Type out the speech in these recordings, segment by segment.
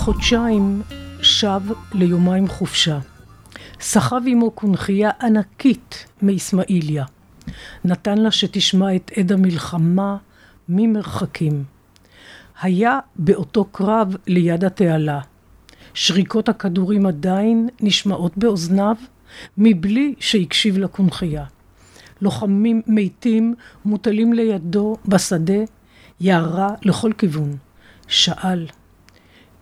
חודשיים שב ליומיים חופשה. סחב עמו קונכייה ענקית מאסמאעיליה. נתן לה שתשמע את עד המלחמה ממרחקים. היה באותו קרב ליד התעלה. שריקות הכדורים עדיין נשמעות באוזניו, מבלי שהקשיב לקונכייה. לוחמים מתים מוטלים לידו בשדה, יערה לכל כיוון. שאל,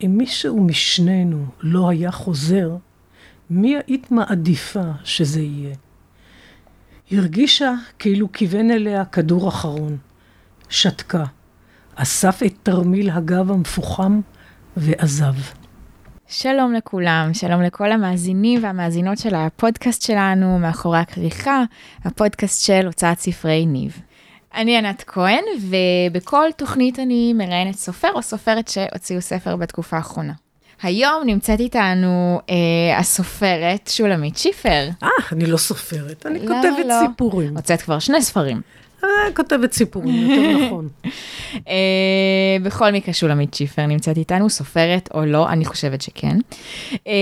אם מישהו משנינו לא היה חוזר, מי היית מעדיפה שזה יהיה? הרגישה כאילו כיוון אליה כדור אחרון. שתקה. אסף את תרמיל הגב המפוחם ועזב. שלום לכולם, שלום לכל המאזינים והמאזינות של הפודקאסט שלנו, מאחורי הכריכה, הפודקאסט של הוצאת ספרי ניב. אני ענת כהן, ובכל תוכנית אני מראיינת סופר או סופרת שהוציאו ספר בתקופה האחרונה. היום נמצאת איתנו אה, הסופרת שולמית שיפר. אה, אני לא סופרת, אני לא, כותבת לא. סיפורים. הוצאת כבר שני ספרים. אה, כותבת סיפורים, יותר נכון. אה, בכל מקרה, שולמית שיפר נמצאת איתנו, סופרת או לא, אני חושבת שכן. אה,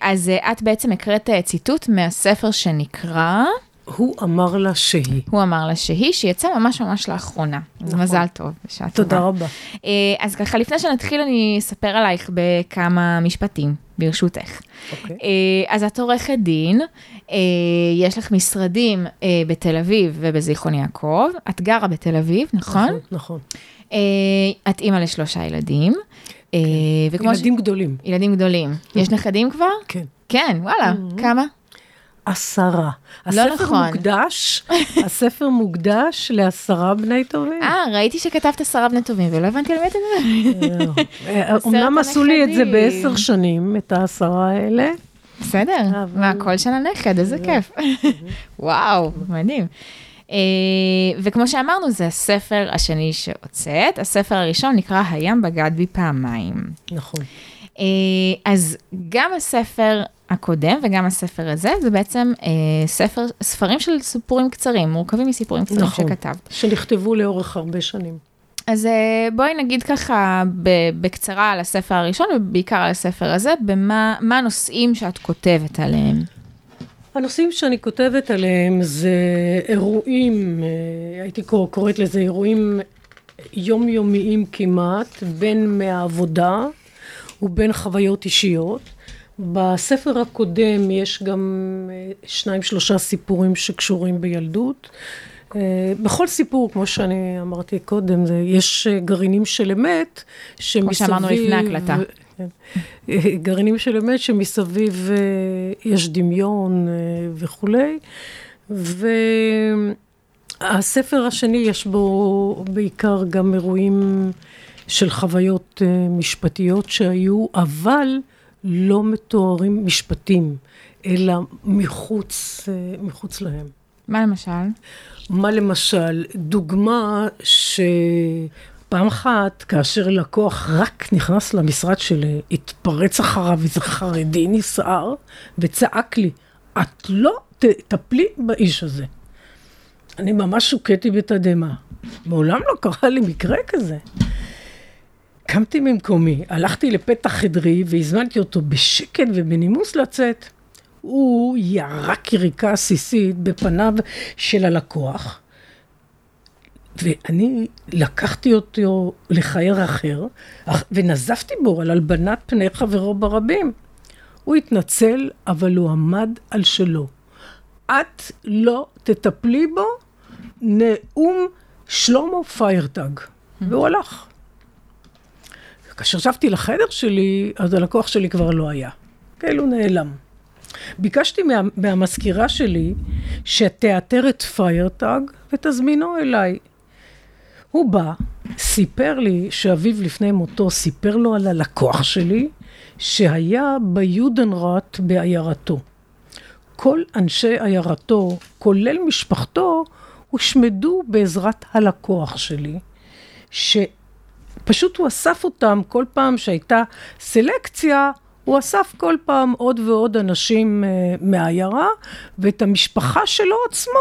אז אה, את בעצם הקראת אה, ציטוט מהספר שנקרא... הוא אמר לה שהיא. הוא אמר לה שהיא, שיצא ממש ממש לאחרונה. נכון. מזל טוב, בשעה טובה. תודה רבה. אה, אז ככה, לפני שנתחיל, אני אספר עלייך בכמה משפטים, ברשותך. אוקיי. אה, אז את עורכת דין, אה, יש לך משרדים בתל אביב ובזיכרון יעקב, את גרה בתל אביב, נכון? נכון, נכון. את אימא לשלושה ילדים. כן. ילדים ש... גדולים. ילדים גדולים. יש נכדים כבר? כן. כן, וואלה, mm-hmm. כמה? עשרה. לא הספר נכון. מוקדש, הספר מוקדש לעשרה בני טובים. אה, ראיתי שכתבת עשרה בני טובים, ולא הבנתי על מי אתה מדבר. אמנם עשו לי את זה בעשר שנים, את העשרה האלה. בסדר, מה, קול של הנכד, איזה כיף. וואו, מדהים. אה, וכמו שאמרנו, זה הספר השני שהוצאת. הספר הראשון נקרא הים בגד בי פעמיים. נכון. אה, אז גם הספר הקודם וגם הספר הזה, זה בעצם אה, ספר, ספרים של סיפורים קצרים, מורכבים מסיפורים קצרים נכון, שכתבת. שנכתבו לאורך הרבה שנים. אז אה, בואי נגיד ככה בקצרה על הספר הראשון ובעיקר על הספר הזה, במה הנושאים שאת כותבת עליהם. הנושאים שאני כותבת עליהם זה אירועים, אה, הייתי קוראת לזה אירועים יומיומיים כמעט, בין מהעבודה ובין חוויות אישיות. בספר הקודם יש גם אה, שניים שלושה סיפורים שקשורים בילדות. אה, בכל סיפור, כמו שאני אמרתי קודם, יש אה, גרעינים של אמת שמסביב... כמו שאמרנו לפני הקלטה. כן. גרעינים של אמת שמסביב יש דמיון וכולי. והספר השני יש בו בעיקר גם אירועים של חוויות משפטיות שהיו, אבל לא מתוארים משפטים, אלא מחוץ, אה, מחוץ להם. מה למשל? מה למשל? דוגמה שפעם אחת, כאשר לקוח רק נכנס למשרד שלי, התפרץ אחריו איזה חרדי נסער, וצעק לי, את לא תטפלי באיש הזה. אני ממש שוקטתי בתדהמה. מעולם לא קרה לי מקרה כזה. קמתי ממקומי, הלכתי לפתח חדרי והזמנתי אותו בשקט ובנימוס לצאת. הוא ירק יריקה עסיסית בפניו של הלקוח, ואני לקחתי אותו לחייר אחר, ונזפתי בו על הלבנת פני חברו ברבים. הוא התנצל, אבל הוא עמד על שלו. את לא תטפלי בו, נאום שלמה פיירטאג. והוא הלך. כאשר שבתי לחדר שלי, אז הלקוח שלי כבר לא היה. כאילו נעלם. ביקשתי מה, מהמזכירה שלי שתאתר את פיירטאג ותזמין אותו אליי. הוא בא, סיפר לי שאביו לפני מותו סיפר לו על הלקוח שלי, שהיה ביודנראט בעיירתו. כל אנשי עיירתו, כולל משפחתו, הושמדו בעזרת הלקוח שלי, ש... פשוט הוא אסף אותם כל פעם שהייתה סלקציה, הוא אסף כל פעם עוד ועוד אנשים uh, מהעיירה, ואת המשפחה שלו עצמו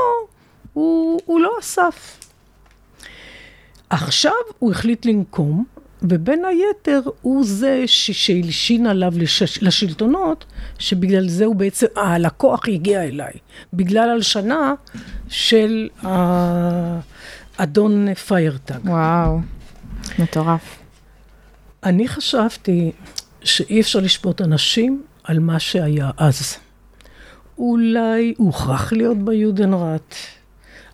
הוא, הוא לא אסף. עכשיו הוא החליט לנקום, ובין היתר הוא זה שהלשין עליו לש- לשלטונות, שבגלל זה הוא בעצם, הלקוח הגיע אליי, בגלל הלשנה של האדון פיירטג. וואו, מטורף. אני חשבתי שאי אפשר לשפוט אנשים על מה שהיה אז. אולי הוכרח להיות ביודנראט.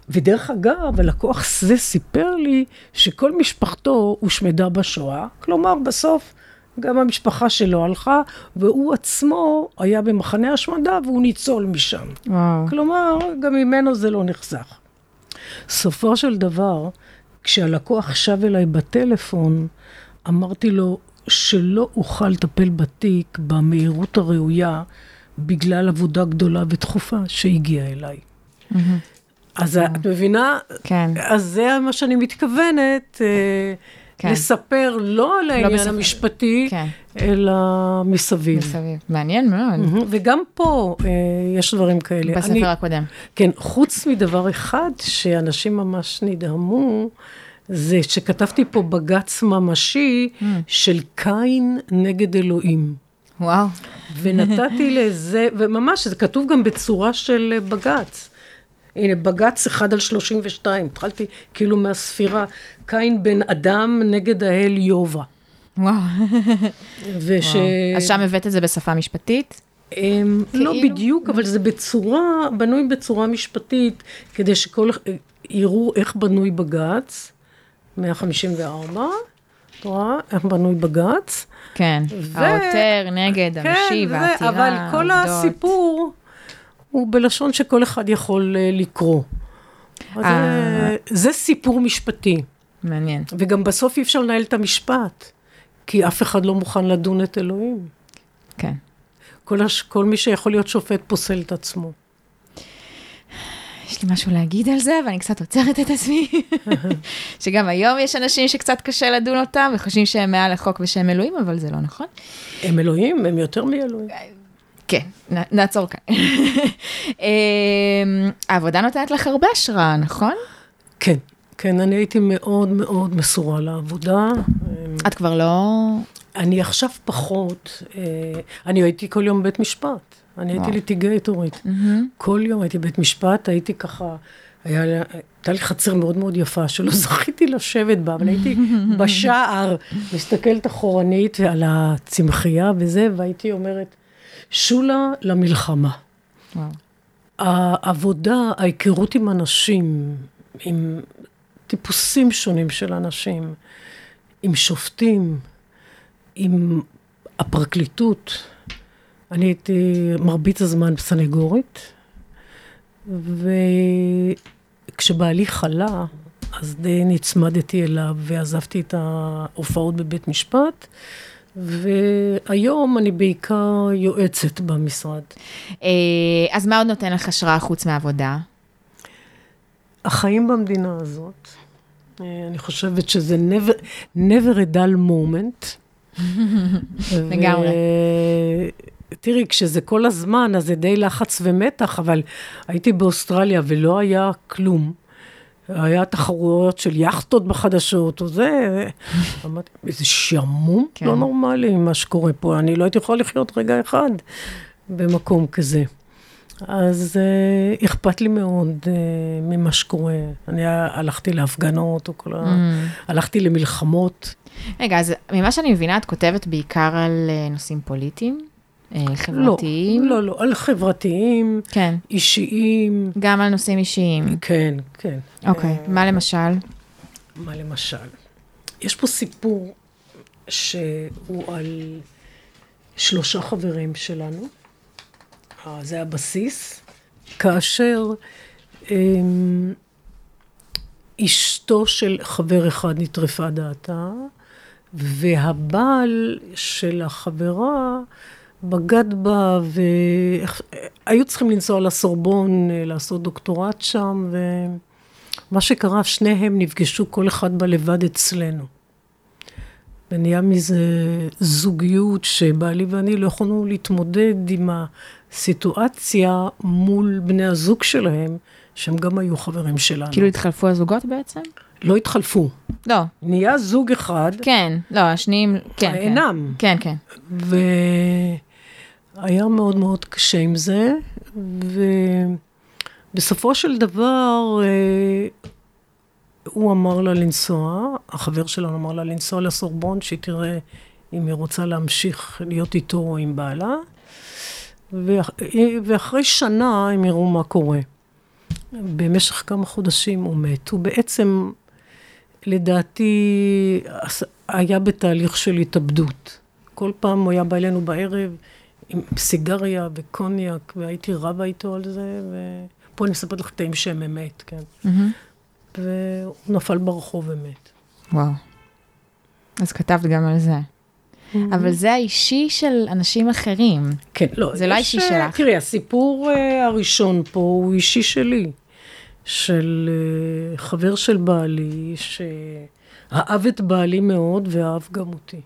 ודרך אגב, הלקוח זה סיפר לי שכל משפחתו הושמדה בשואה, כלומר בסוף גם המשפחה שלו הלכה, והוא עצמו היה במחנה השמדה והוא ניצול משם. וואו. כלומר, גם ממנו זה לא נחסך. סופו של דבר, כשהלקוח שב אליי בטלפון, אמרתי לו שלא אוכל לטפל בתיק במהירות הראויה בגלל עבודה גדולה ודחופה שהגיעה אליי. אז את מבינה? כן. אז זה מה שאני מתכוונת, אה, כן. לספר לא על העניין בספר- המשפטי, כן. אלא מסביב. מסביב. מעניין מאוד. מהמם. וגם פה אה, יש דברים כאלה. אני- בספר הקודם. כן, חוץ מדבר אחד שאנשים ממש נדהמו, זה שכתבתי פה בג"ץ ממשי של קין נגד אלוהים. וואו. ונתתי לזה, וממש, זה כתוב גם בצורה של בג"ץ. הנה, בג"ץ 1 על 32, התחלתי כאילו מהספירה, קין בן אדם נגד האל יובה. וואו. וש... אז שם הבאת את זה בשפה משפטית? הם, לא כאילו? בדיוק, אבל זה בצורה, בנוי בצורה משפטית, כדי שכל, יראו איך בנוי בג"ץ, 154, את רואה? איך בנוי בג"ץ. כן. ו- העותר נגד, המשיב, זה, העתירה, אבל כל העובדות. הסיפור הוא בלשון שכל אחד יכול אה, לקרוא. אז אה. זה, זה סיפור משפטי, מעניין. וגם בסוף אי אפשר לנהל את המשפט, כי אף אחד לא מוכן לדון את אלוהים. כן. כל, הש, כל מי שיכול להיות שופט פוסל את עצמו. יש לי משהו להגיד על זה, ואני קצת עוצרת את עצמי. שגם היום יש אנשים שקצת קשה לדון אותם, וחושבים שהם מעל החוק ושהם אלוהים, אבל זה לא נכון. הם אלוהים, הם יותר מאלוהים. כן, נעצור כאן. אמ, העבודה נותנת לך הרבה השראה, נכון? כן, כן, אני הייתי מאוד מאוד מסורה לעבודה. את כבר לא... אני עכשיו פחות, אה, אני הייתי כל יום בבית משפט. אני הייתי. ליטיגייטורית. כל יום הייתי בבית משפט, הייתי ככה, היה, הייתה לי חצר מאוד מאוד יפה, שלא זכיתי לשבת בה, אבל הייתי בשער, מסתכלת אחורנית על הצמחייה וזה, והייתי אומרת, שולה למלחמה. וואו. העבודה, ההיכרות עם אנשים, עם טיפוסים שונים של אנשים, עם שופטים, עם הפרקליטות. אני הייתי מרבית הזמן סנגורית, וכשבעלי חלה, אז די נצמדתי אליו ועזבתי את ההופעות בבית משפט, והיום אני בעיקר יועצת במשרד. אה, אז מה עוד נותן לך השראה חוץ מהעבודה? החיים במדינה הזאת, אה, אני חושבת שזה never, never a dull moment. לגמרי. תראי, כשזה כל הזמן, אז זה די לחץ ומתח, אבל הייתי באוסטרליה ולא היה כלום. היה תחרויות של יאכטות בחדשות, או זה, אמרתי, איזה שעמום כן. לא נורמלי מה שקורה פה, אני לא הייתי יכולה לחיות רגע אחד במקום כזה. אז uh, אכפת לי מאוד uh, ממה שקורה. אני הלכתי להפגנות, או כל ה... הלכתי למלחמות. רגע, אז ממה שאני מבינה, את כותבת בעיקר על אה, נושאים פוליטיים, אה, חברתיים. לא, לא, על חברתיים, כן, אישיים. גם על נושאים אישיים. כן, כן. אוקיי, מה למשל? מה למשל? יש פה סיפור שהוא על שלושה חברים שלנו, אה, זה הבסיס, כאשר אמ, אשתו של חבר אחד נטרפה דעתה, והבעל של החברה בגד בה, והיו צריכים לנסוע לסורבון, אה, לעשות דוקטורט שם, ו... מה שקרה, שניהם נפגשו כל אחד בה לבד אצלנו. ונהיה מזה זוגיות שבעלי ואני לא יכולנו להתמודד עם הסיטואציה מול בני הזוג שלהם, שהם גם היו חברים שלנו. כאילו התחלפו הזוגות בעצם? לא התחלפו. לא, נהיה זוג אחד, כן, לא, השניים, כן, כן. אינם. כן, כן. והיה מאוד מאוד קשה עם זה, ובסופו של דבר אה, הוא אמר לה לנסוע, החבר שלנו אמר לה לנסוע לסורבון, שהיא תראה אם היא רוצה להמשיך להיות איתו או עם בעלה, ואח- ואחרי שנה הם יראו מה קורה. במשך כמה חודשים הוא מת. הוא בעצם, לדעתי, היה בתהליך של התאבדות. כל פעם הוא היה בא אלינו בערב עם סיגריה וקוניאק, והייתי רבה איתו על זה, ופה אני מספרת לך קטעים שהם אמת, כן. מהמם. והוא נפל ברחוב ומת. וואו. אז כתבת גם על זה. אבל זה האישי של אנשים אחרים. כן, לא. זה לא יש, האישי אה, שלך. תראי, הסיפור אה, הראשון פה הוא אישי שלי. של אה, חבר של בעלי, שאהב את בעלי מאוד ואהב גם אותי.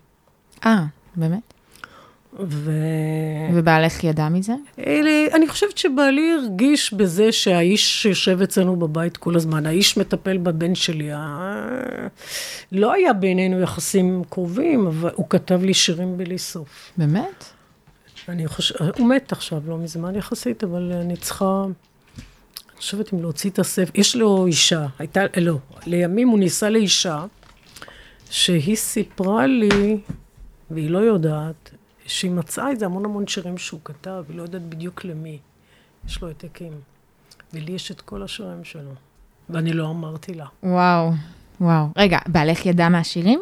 אה, באמת? ו... ובעלך ידע מזה? אלה, אני חושבת שבעלי הרגיש בזה שהאיש שיושב אצלנו בבית כל הזמן, האיש מטפל בבן שלי. ה- לא היה בינינו יחסים קרובים, אבל הוא כתב לי שירים בלי סוף. באמת? אני חושבת, הוא מת עכשיו, לא מזמן יחסית, אבל אני צריכה, אני חושבת אם להוציא את הספר, יש לו אישה, הייתה, לא, לימים הוא נישא לאישה, שהיא סיפרה לי, והיא לא יודעת, שהיא מצאה איזה המון המון שירים שהוא כתב, היא לא יודעת בדיוק למי. יש לו העתקים. ולי יש את כל השירים שלו, ואני לא אמרתי לה. וואו, וואו. רגע, בעלך ידע מהשירים?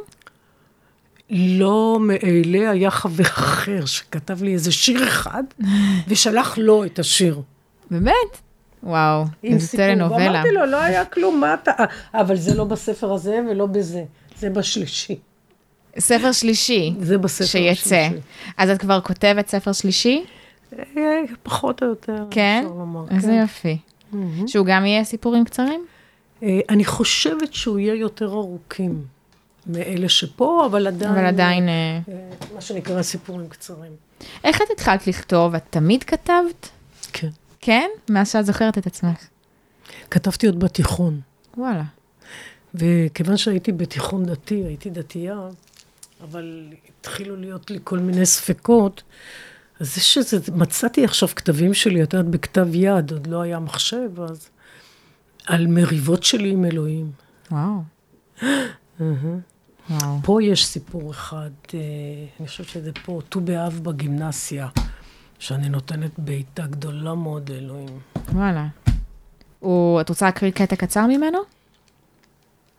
לא מאלה היה חבר אחר שכתב לי איזה שיר אחד, ושלח לו את השיר. באמת? וואו, איזה. טלנובלה. ואמרתי לו, לא היה כלום, מה אתה... אבל זה לא בספר הזה ולא בזה. זה בשלישי. ספר שלישי. זה בספר שיצא. השלישי. אז את כבר כותבת ספר שלישי? אה, פחות או יותר, כן? אפשר לומר. איזה כן. יופי. שהוא גם יהיה סיפורים קצרים? אה, אני חושבת שהוא יהיה יותר ארוכים מאלה שפה, אבל עדיין... אבל עדיין... אה, מה שנקרא סיפורים קצרים. איך את התחלת לכתוב? את תמיד כתבת? כן. כן? מאז שאת זוכרת את עצמך. כתבתי עוד בתיכון. וואלה. וכיוון שהייתי בתיכון דתי, הייתי דתייה, אבל התחילו להיות לי כל מיני ספקות, אז זה שזה, מצאתי עכשיו כתבים שלי, את יודעת, בכתב יד, עוד לא היה מחשב, אז על מריבות שלי עם אלוהים. וואו. וואו. פה יש סיפור אחד, אה, אני חושבת שזה פה, ט"ו באב בגימנסיה, שאני נותנת בעיטה גדולה מאוד לאלוהים. וואלה. הוא, את רוצה להקריא קטע קצר ממנו?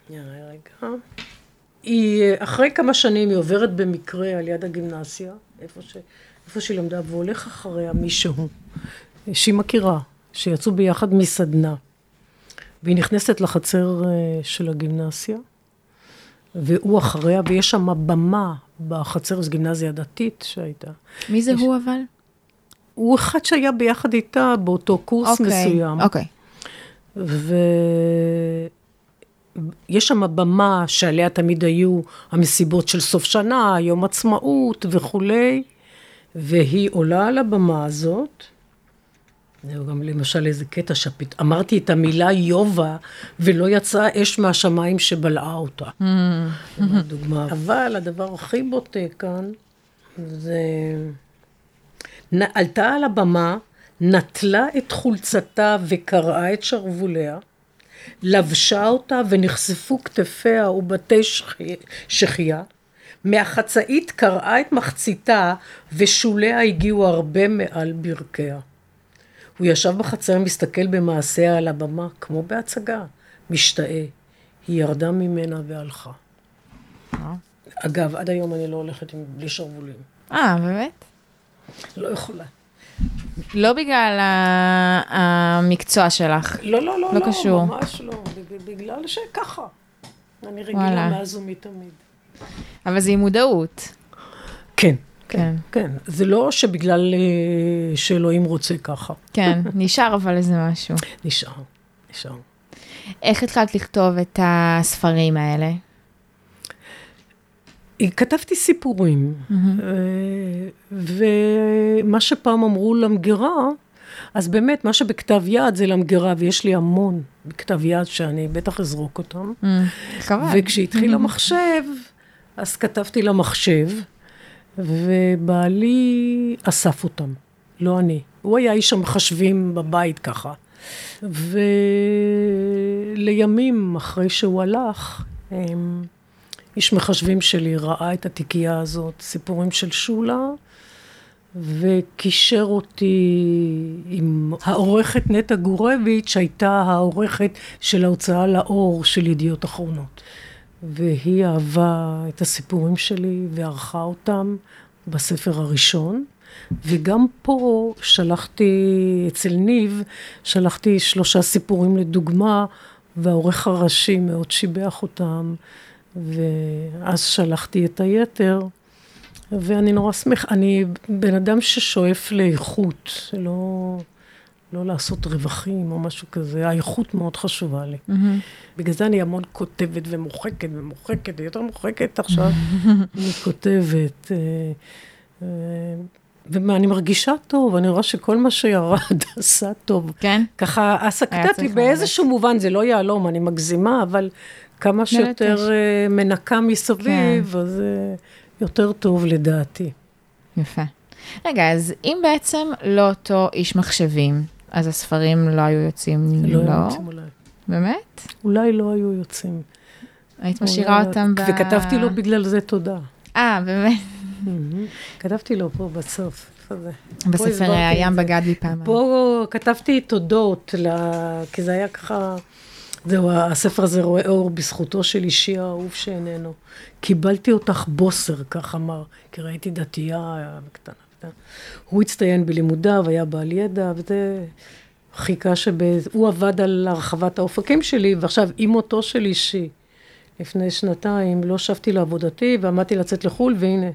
נראה רגע. היא, אחרי כמה שנים היא עוברת במקרה על יד הגימנסיה, איפה, ש, איפה שהיא למדה, והולך אחריה מישהו שהיא מכירה, שיצאו ביחד מסדנה. והיא נכנסת לחצר אה, של הגימנסיה, והוא אחריה, ויש שם במה בחצר, זו גימנסיה דתית שהייתה. מי זה הוא אבל? הוא אחד שהיה ביחד איתה באותו קורס מסוים. אוקיי. ויש שם במה שעליה תמיד היו המסיבות של סוף שנה, יום עצמאות וכולי, והיא עולה על הבמה הזאת. זהו גם למשל איזה קטע שפת... אמרתי את המילה יובה, ולא יצאה אש מהשמיים שבלעה אותה. זו דוגמה. אבל הדבר הכי בוטה כאן, זה... עלתה על הבמה, נטלה את חולצתה וקרעה את שרווליה, לבשה אותה ונחשפו כתפיה ובתי שחי- שחייה. מהחצאית קרעה את מחציתה ושוליה הגיעו הרבה מעל ברכיה. הוא ישב בחצר, מסתכל במעשיה על הבמה, כמו בהצגה, משתאה. היא ירדה ממנה והלכה. וואו. אגב, עד היום אני לא הולכת עם, בלי שרוולים. אה, באמת? לא יכולה. לא בגלל המקצוע שלך. לא, לא, לא, לא לא, קשור. ממש לא. בג- בגלל שככה. אני רגילה. מאז ומתמיד. אבל זה עם מודעות. כן, כן. כן. זה לא שבגלל אה, שאלוהים רוצה ככה. כן, נשאר אבל איזה משהו. נשאר, נשאר. איך התחלת לכתוב את הספרים האלה? כתבתי סיפורים, אה, ומה שפעם אמרו למגירה, אז באמת, מה שבכתב יד זה למגירה, ויש לי המון בכתב יד שאני בטח אזרוק אותם. Mm. וכשהתחיל המחשב, אז כתבתי למחשב, ובעלי אסף אותם, לא אני. הוא היה איש המחשבים בבית ככה. ולימים אחרי שהוא הלך, הם, איש מחשבים שלי ראה את התיקייה הזאת, סיפורים של שולה, וקישר אותי עם העורכת נטע גורביץ', שהייתה העורכת של ההוצאה לאור של ידיעות אחרונות. והיא אהבה את הסיפורים שלי וערכה אותם בספר הראשון. וגם פה שלחתי, אצל ניב, שלחתי שלושה סיפורים לדוגמה, והעורך הראשי מאוד שיבח אותם, ואז שלחתי את היתר. ואני נורא שמחה, אני בן אדם ששואף לאיכות, לא, לא לעשות רווחים או משהו כזה, האיכות מאוד חשובה לי. Mm-hmm. בגלל זה אני המון כותבת ומוחקת ומוחקת, ויותר מוחקת עכשיו, אני כותבת. אה, אה, ואני מרגישה טוב, אני רואה שכל מה שירד עשה טוב. כן? ככה, הסקטת לי באיזשהו מובן, זה לא יהלום, אני מגזימה, אבל כמה שיותר uh, מנקה מסביב, כן. אז uh, יותר טוב לדעתי. יפה. רגע, אז אם בעצם לא אותו איש מחשבים, אז הספרים לא היו יוצאים, לא? לא היו יוצאים אולי. באמת? אולי לא היו יוצאים. היית משאירה אותם ב... וכתבתי לו בגלל זה תודה. אה, באמת? כתבתי לו פה בסוף. בספר הים בגד לי פעם. פה כתבתי תודות, כי זה היה ככה, זהו, הספר הזה רואה אור בזכותו של אישי האהוב שאיננו. קיבלתי אותך בוסר, כך אמר, כי ראיתי דתייה קטנה. הוא הצטיין בלימודיו, היה בעל ידע, וזה חיכה שב... הוא עבד על הרחבת האופקים שלי, ועכשיו עם מותו של אישי, לפני שנתיים, לא שבתי לעבודתי, ועמדתי לצאת לחו"ל, והנה,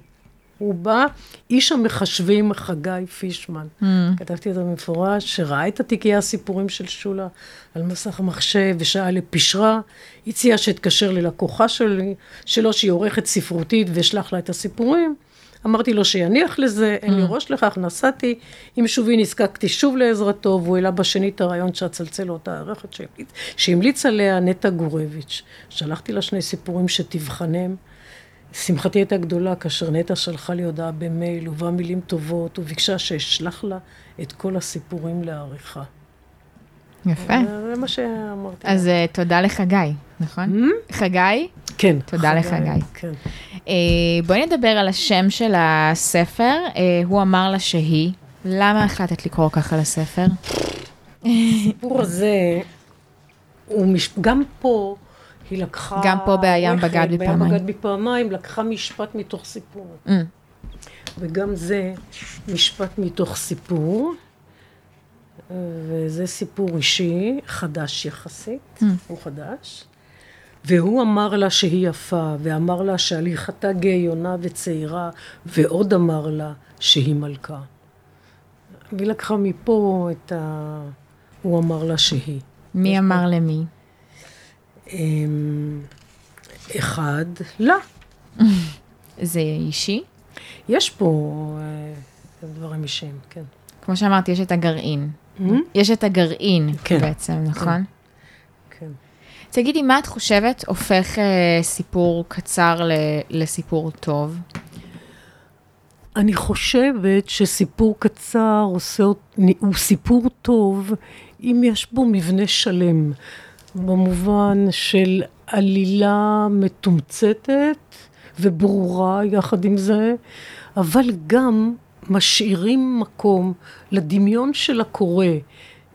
הוא בא, איש המחשבים חגי פישמן. Mm. כתבתי את זה במפורש, שראה את התיקייה הסיפורים של שולה על מסך המחשב ושאל לפשרה, הציע שאתקשר ללקוחה שלי, שלו שהיא עורכת ספרותית ואשלח לה את הסיפורים. אמרתי לו שיניח לזה, אין לי mm. ראש לכך, נסעתי. עם שובי נזקקתי שוב לעזרתו, והוא העלה בשנית את הרעיון שאצלצל לאותה הערכת שהמליץ עליה נטע גורביץ'. שלחתי לה שני סיפורים שתבחנם. שמחתי הייתה גדולה כאשר נטע שלחה לי הודעה במייל, ובה מילים טובות, וביקשה שאשלח לה את כל הסיפורים לעריכה. יפה. זה מה שאמרתי. אז לה. אה, תודה לחגי, נכון? Mm? חגי? כן. תודה חגי, לחגי. כן. Uh, בואי נדבר על השם של הספר. הוא אמר לה שהיא. למה החלטת לקרוא ככה לספר? הסיפור הזה, הוא מש... גם פה... היא לקחה... גם פה בהים בגד בי פעמיים. בהים בגד בי פעמיים, לקחה משפט מתוך סיפור. Mm. וגם זה משפט מתוך סיפור, וזה סיפור אישי, חדש יחסית, mm. הוא חדש. והוא אמר לה שהיא יפה, ואמר לה שהליכתה גיונה וצעירה, ועוד אמר לה שהיא מלכה. והיא לקחה מפה את ה... הוא אמר לה שהיא. מי אמר למי? אמ, אחד, לא. זה אישי? יש פה אה, דברים אישיים, כן. כמו שאמרתי, יש את הגרעין. Mm-hmm. יש את הגרעין כן. בעצם, כן. נכון? כן. תגידי, מה את חושבת הופך אה, סיפור קצר ל, לסיפור טוב? אני חושבת שסיפור קצר עושה, הוא סיפור טוב אם יש בו מבנה שלם. במובן של עלילה מתומצתת וברורה יחד עם זה, אבל גם משאירים מקום לדמיון של הקורא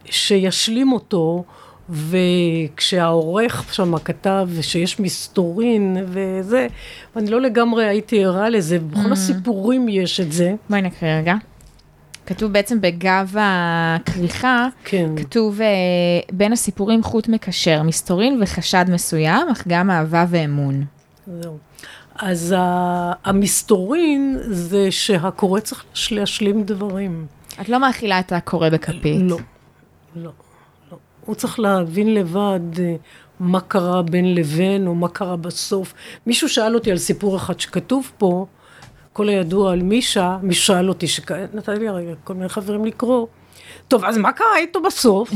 שישלים אותו, וכשהעורך שם כתב שיש מסתורין וזה, ואני לא לגמרי הייתי ערה לזה, בכל mm. הסיפורים יש את זה. בואי נקריא רגע. כתוב בעצם בגב הכריכה, כן. כתוב uh, בין הסיפורים חוט מקשר, מסתורין וחשד מסוים, אך גם אהבה ואמון. זהו. אז המסתורין זה שהקורא צריך להשלים דברים. את לא מאכילה את הקורא בכפית. לא, לא, לא. הוא צריך להבין לבד אה, מה קרה בין לבין, או מה קרה בסוף. מישהו שאל אותי על סיפור אחד שכתוב פה, כל הידוע על מישה, מי שאל אותי, נתן לי הרגע כל מיני חברים לקרוא. טוב, אז מה קרה איתו בסוף?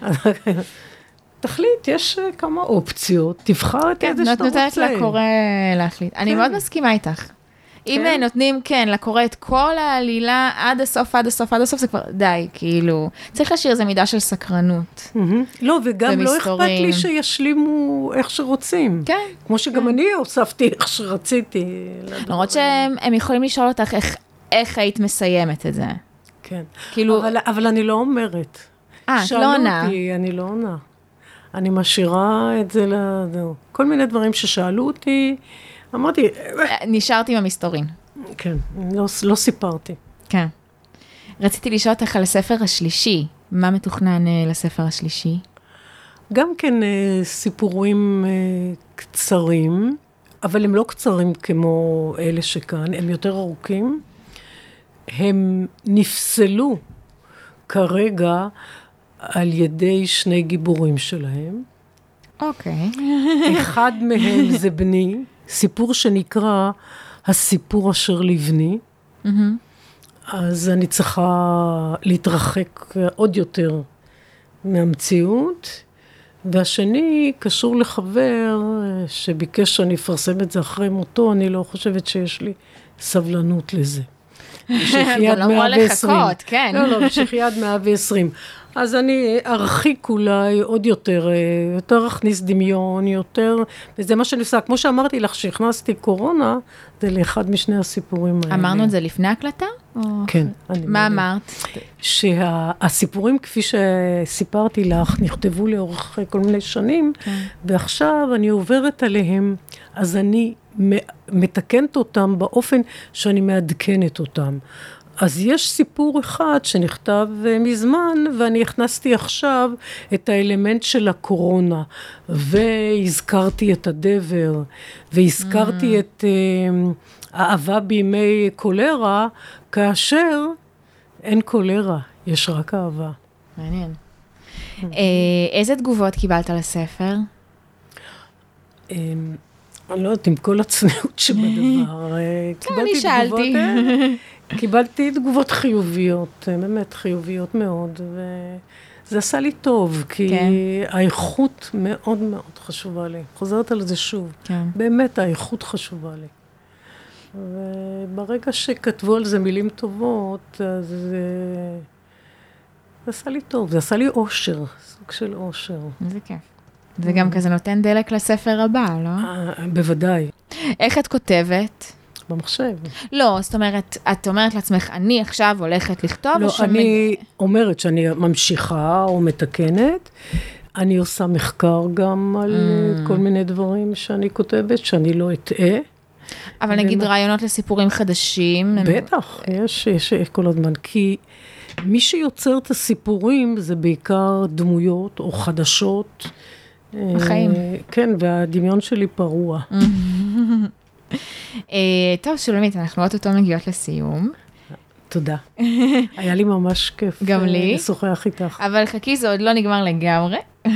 תחליט, יש אה, כמה אופציות, תבחר את כן, איזה שאתה רוצה. נותנת לקורא להחליט. אני כן. מאוד מסכימה איתך. אם כן? אה, נותנים, כן, לקורא את כל העלילה עד הסוף, עד הסוף, עד הסוף, זה כבר די, כאילו, צריך להשאיר איזה מידה של סקרנות. מהמם. לא, וגם לא אכפת. לי שישלימו איך שרוצים. כן. כמו שגם אני הוספתי איך שרציתי. למרות שהם הם יכולים לשאול אותך איך, איך היית מסיימת את זה. כן. כאילו, אבל, אבל אני לא אומרת. אה, את שאלו לא עונה. אותי, אני לא עונה. אני משאירה את זה ל... כל מיני דברים ששאלו אותי, אמרתי, אה, נשארתי עם המסתורין. כן, לא, לא סיפרתי. כן. רציתי לשאול אותך על הספר השלישי. מה מתוכנן אה, לספר השלישי? גם כן אה, סיפורים אה, קצרים, אבל הם לא קצרים כמו אלה שכאן, הם יותר ארוכים. הם נפסלו כרגע על ידי שני גיבורים שלהם. אוקיי. אחד מהם זה בני, סיפור שנקרא הסיפור אשר לבני. מהמם. אז אני צריכה להתרחק עוד יותר מהמציאות. והשני קשור לחבר שביקש שאני אפרסם את זה אחרי מותו, אני לא חושבת שיש לי סבלנות לזה. גם לא אמורה לחכות, כן. לא, לא, בשחי עד 120. אז אני ארחיק אולי עוד יותר, אה, יותר אכניס דמיון, יותר, וזה מה שאני עושה. כמו שאמרתי לך, שהכנסתי קורונה, זה לאחד משני הסיפורים האלה. אמרנו את זה לפני ההקלטה? או- כן. מה אמרת? שהסיפורים, כפי שסיפרתי לך, נכתבו לאורך כל מיני שנים, כן. ועכשיו אני עוברת עליהם, אז אני מתקנת אותם באופן שאני מעדכנת אותם. אז יש סיפור אחד שנכתב אה, מזמן, ואני הכנסתי עכשיו את האלמנט של הקורונה, והזכרתי את הדבר, והזכרתי את אה, האהבה בימי קולרה, כאשר אין קולרה, יש רק אהבה. מעניין. אה, איזה תגובות קיבלת לספר? אמ, אני לא יודעת, עם כל הצניעות שבדבר, קיבלתי אני שאלתי. קיבלתי תגובות חיוביות, אה, באמת חיוביות מאוד, וזה עשה לי טוב, כי כן. האיכות מאוד מאוד חשובה לי. חוזרת על זה שוב. כן. באמת, האיכות חשובה לי. וברגע שכתבו על זה מילים טובות, אז זה, זה עשה לי טוב, זה עשה לי אושר, סוג של אושר. איזה כיף. זה גם כזה נותן דלק לספר הבא, לא? אה, בוודאי, איך את כותבת? במחשב. לא, זאת אומרת, את אומרת לעצמך, אני עכשיו הולכת לכתוב, לא, או שמג- אני אומרת שאני ממשיכה או מתקנת. אני עושה מחקר גם על Mm. אה, כל מיני דברים שאני כותבת, שאני לא אטעה. אבל נגיד ומה- רעיונות לסיפורים חדשים. הם- בטח, יש, יש יש כל הזמן. כי מי שיוצר את הסיפורים זה בעיקר דמויות או חדשות. החיים. אה, כן, והדמיון שלי פרוע. אה, טוב, שולמית, אנחנו אוטוטו מגיעות לסיום, תודה. היה לי ממש כיף. גם אה, לי. לשוחח איתך. אבל חכי, זה עוד לא נגמר לגמרי.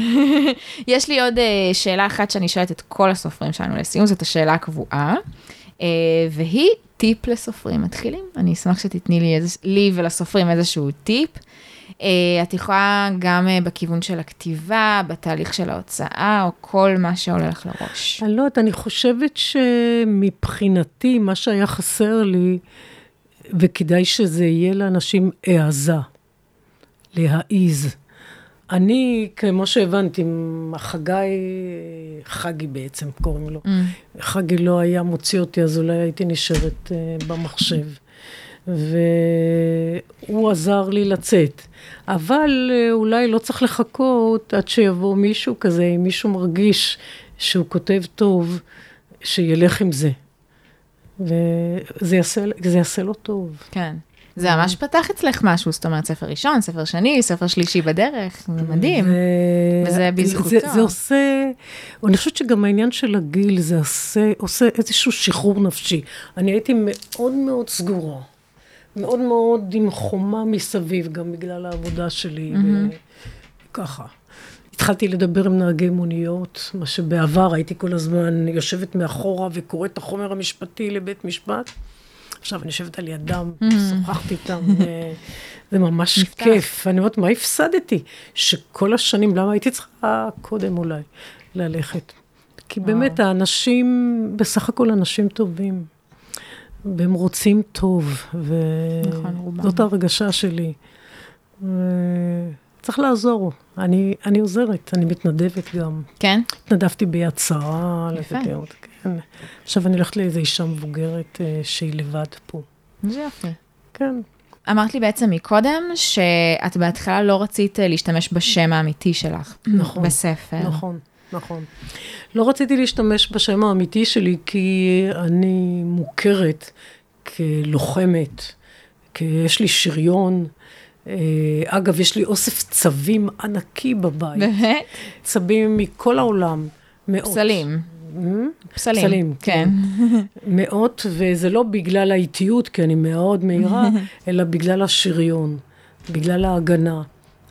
יש לי עוד אה, שאלה אחת שאני שואלת את כל הסופרים שלנו לסיום, זאת השאלה הקבועה, והיא טיפ לסופרים מתחילים. אני אשמח שתתני לי, איזה, לי ולסופרים איזשהו טיפ. אה, את יכולה גם אה, בכיוון של הכתיבה, בתהליך של ההוצאה, או כל מה שעולה לך לראש. אני לא יודעת, אני חושבת שמבחינתי, מה שהיה חסר לי, וכדאי שזה יהיה לאנשים העזה, להעיז. אני, כמו שהבנתי, חגי, חגי בעצם קוראים לו, Mm. חגי לא היה מוציא אותי, אז אולי הייתי נשארת אה, במחשב. והוא עזר לי לצאת. אבל אה, אולי לא צריך לחכות עד שיבוא מישהו כזה, אם מישהו מרגיש שהוא כותב טוב, שילך עם זה. וזה יעשה, זה יעשה לו טוב. כן. זה ממש פתח אצלך משהו, זאת אומרת, ספר ראשון, ספר שני, ספר שלישי בדרך, זה מדהים. ו- וזה בזכותו. זה, זה עושה, אני חושבת שגם העניין של הגיל, זה עושה, עושה איזשהו שחרור נפשי. אני הייתי מאוד מאוד סגורה, מאוד מאוד עם חומה מסביב, גם בגלל העבודה שלי, וככה. התחלתי לדבר עם נהגי מוניות, מה שבעבר הייתי כל הזמן יושבת מאחורה וקוראת את החומר המשפטי לבית משפט. עכשיו אני יושבת על ידם, שוחחתי איתם, זה ממש כיף. אני אומרת, מה הפסדתי? שכל השנים, למה הייתי צריכה קודם אולי ללכת? כי באמת האנשים, בסך הכל אנשים טובים, והם רוצים טוב, וזאת ההרגשה שלי. צריך לעזור. אני, אני עוזרת, אני מתנדבת גם. כן? התנדבתי ביד שרה. יפה. כן. עכשיו אני הולכת לאיזו אישה מבוגרת אה, שהיא לבד פה. זה יפה. כן. אמרת לי בעצם מקודם, שאת בהתחלה לא רצית אה, להשתמש בשם האמיתי שלך. נכון. בספר. נכון, נכון. לא רציתי להשתמש בשם האמיתי שלי, כי אני מוכרת כלוחמת, כי יש לי שריון. אה, אגב, יש לי אוסף צווים ענקי בבית. באמת? צבים מכל העולם, מאות. פסלים. פסלים, פסלים, כן. מאות, וזה לא בגלל האיטיות, כי אני מאוד מהירה, אלא בגלל השריון, בגלל ההגנה.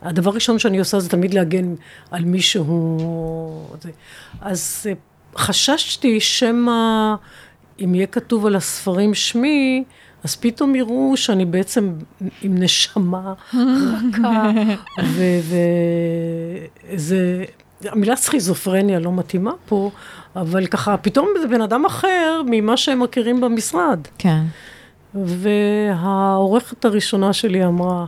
הדבר הראשון שאני עושה זה תמיד להגן על מישהו. אז אה, חששתי שמא, אם יהיה כתוב על הספרים שמי, אז פתאום יראו שאני בעצם עם נשמה רכה, וזה... המילה סכיזופרניה לא מתאימה פה, אבל ככה, פתאום זה בן אדם אחר ממה שהם מכירים במשרד. כן. והעורכת הראשונה שלי אמרה,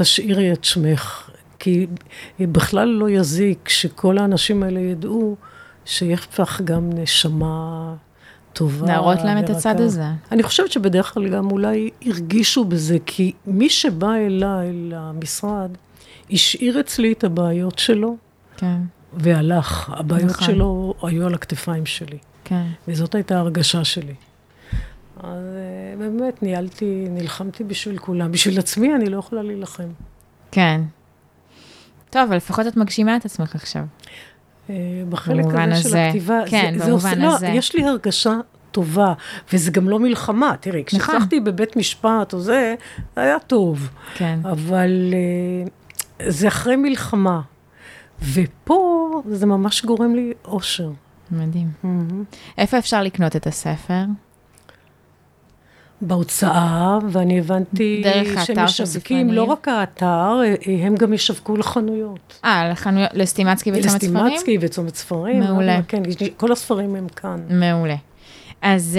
תשאירי את שמך, כי בכלל לא יזיק שכל האנשים האלה ידעו שיש לך גם נשמה טובה. להראות להם את הצד הזה. אני חושבת שבדרך כלל גם אולי הרגישו בזה, כי מי שבא אליי, למשרד, השאיר אצלי את הבעיות שלו. כן. והלך. הבעיות נכון. שלו היו על הכתפיים שלי. כן. וזאת הייתה ההרגשה שלי. אז באמת, ניהלתי, נלחמתי בשביל כולם. בשביל עצמי אני לא יכולה להילחם. כן. טוב, אבל לפחות את מגשימה את עצמך עכשיו. בחלק הזה, של הכתיבה, כן, זה, במובן זה הזה. לא, יש לי הרגשה טובה, וזה גם לא מלחמה. תראי, כשהצלחתי נכון. בבית משפט או זה, זה היה טוב. כן. אבל זה אחרי מלחמה. ופה זה ממש גורם לי אושר. מדהים. Mm-hmm. איפה אפשר לקנות את הספר? בהוצאה, ואני הבנתי שהם משווקים, לא רק האתר, הם גם ישווקו לחנויות. אה, לחנויות, לסטימצקי וצומת ספרים? לסטימצקי וצומת ספרים. מעולה. כן, כל הספרים הם כאן. מעולה. אז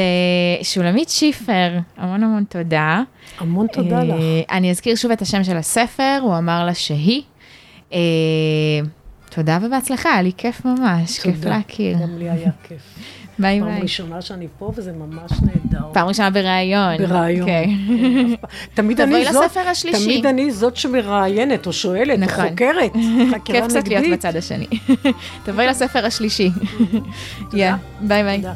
שולמית שיפר, המון המון תודה. המון תודה לך. אני אזכיר שוב את השם של הספר, הוא אמר לה שהיא. תודה ובהצלחה, היה לי כיף ממש, תודה. כיף להכיר. גם לי היה כיף. ביי פעם ביי. פעם ראשונה שאני פה, וזה ממש נהדר. פעם ראשונה בריאיון. בריאיון. Okay. אוקיי. תמיד אני זאת... תבואי לספר השלישי. תמיד אני זאת שמראיינת, או שואלת, או נכון. חוקרת, חקירה נגדית. כיף קצת להיות בצד השני. תבואי לספר השלישי. תודה. ביי ביי. תודה.